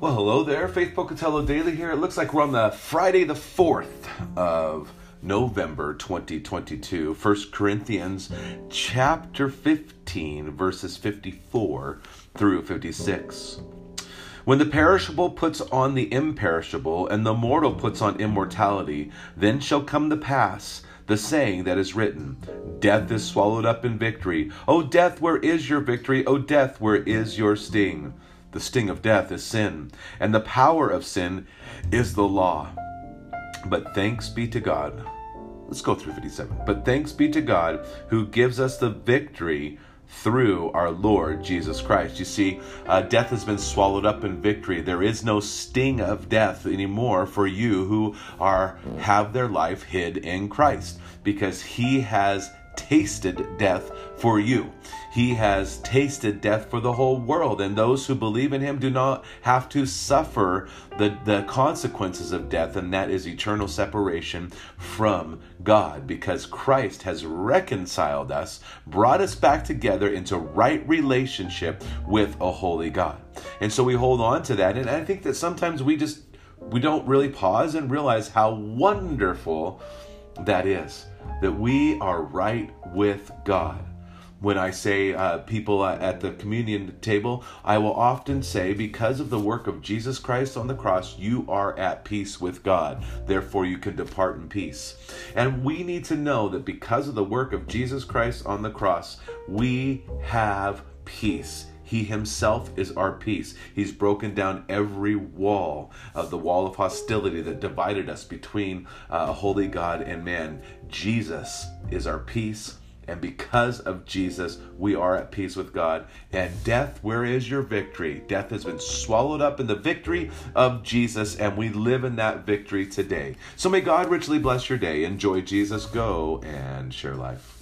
Well, hello there, Faith Pocatello Daily here. It looks like we're on the Friday the 4th of November 2022. 1 Corinthians chapter 15, verses 54 through 56. When the perishable puts on the imperishable, and the mortal puts on immortality, then shall come the pass the saying that is written Death is swallowed up in victory. O death, where is your victory? O death, where is your sting? The sting of death is sin, and the power of sin is the law. But thanks be to God. Let's go through 57. But thanks be to God who gives us the victory through our Lord Jesus Christ. You see, uh, death has been swallowed up in victory. There is no sting of death anymore for you who are have their life hid in Christ because he has tasted death for you. He has tasted death for the whole world, and those who believe in him do not have to suffer the, the consequences of death, and that is eternal separation from God, because Christ has reconciled us, brought us back together into right relationship with a holy God. And so we hold on to that, and I think that sometimes we just we don't really pause and realize how wonderful that is that we are right with God. When I say uh, people at the communion table, I will often say, because of the work of Jesus Christ on the cross, you are at peace with God. Therefore, you can depart in peace. And we need to know that because of the work of Jesus Christ on the cross, we have peace. He himself is our peace. He's broken down every wall of the wall of hostility that divided us between uh, holy God and man. Jesus is our peace. And because of Jesus, we are at peace with God. And death, where is your victory? Death has been swallowed up in the victory of Jesus, and we live in that victory today. So may God richly bless your day. Enjoy Jesus. Go and share life.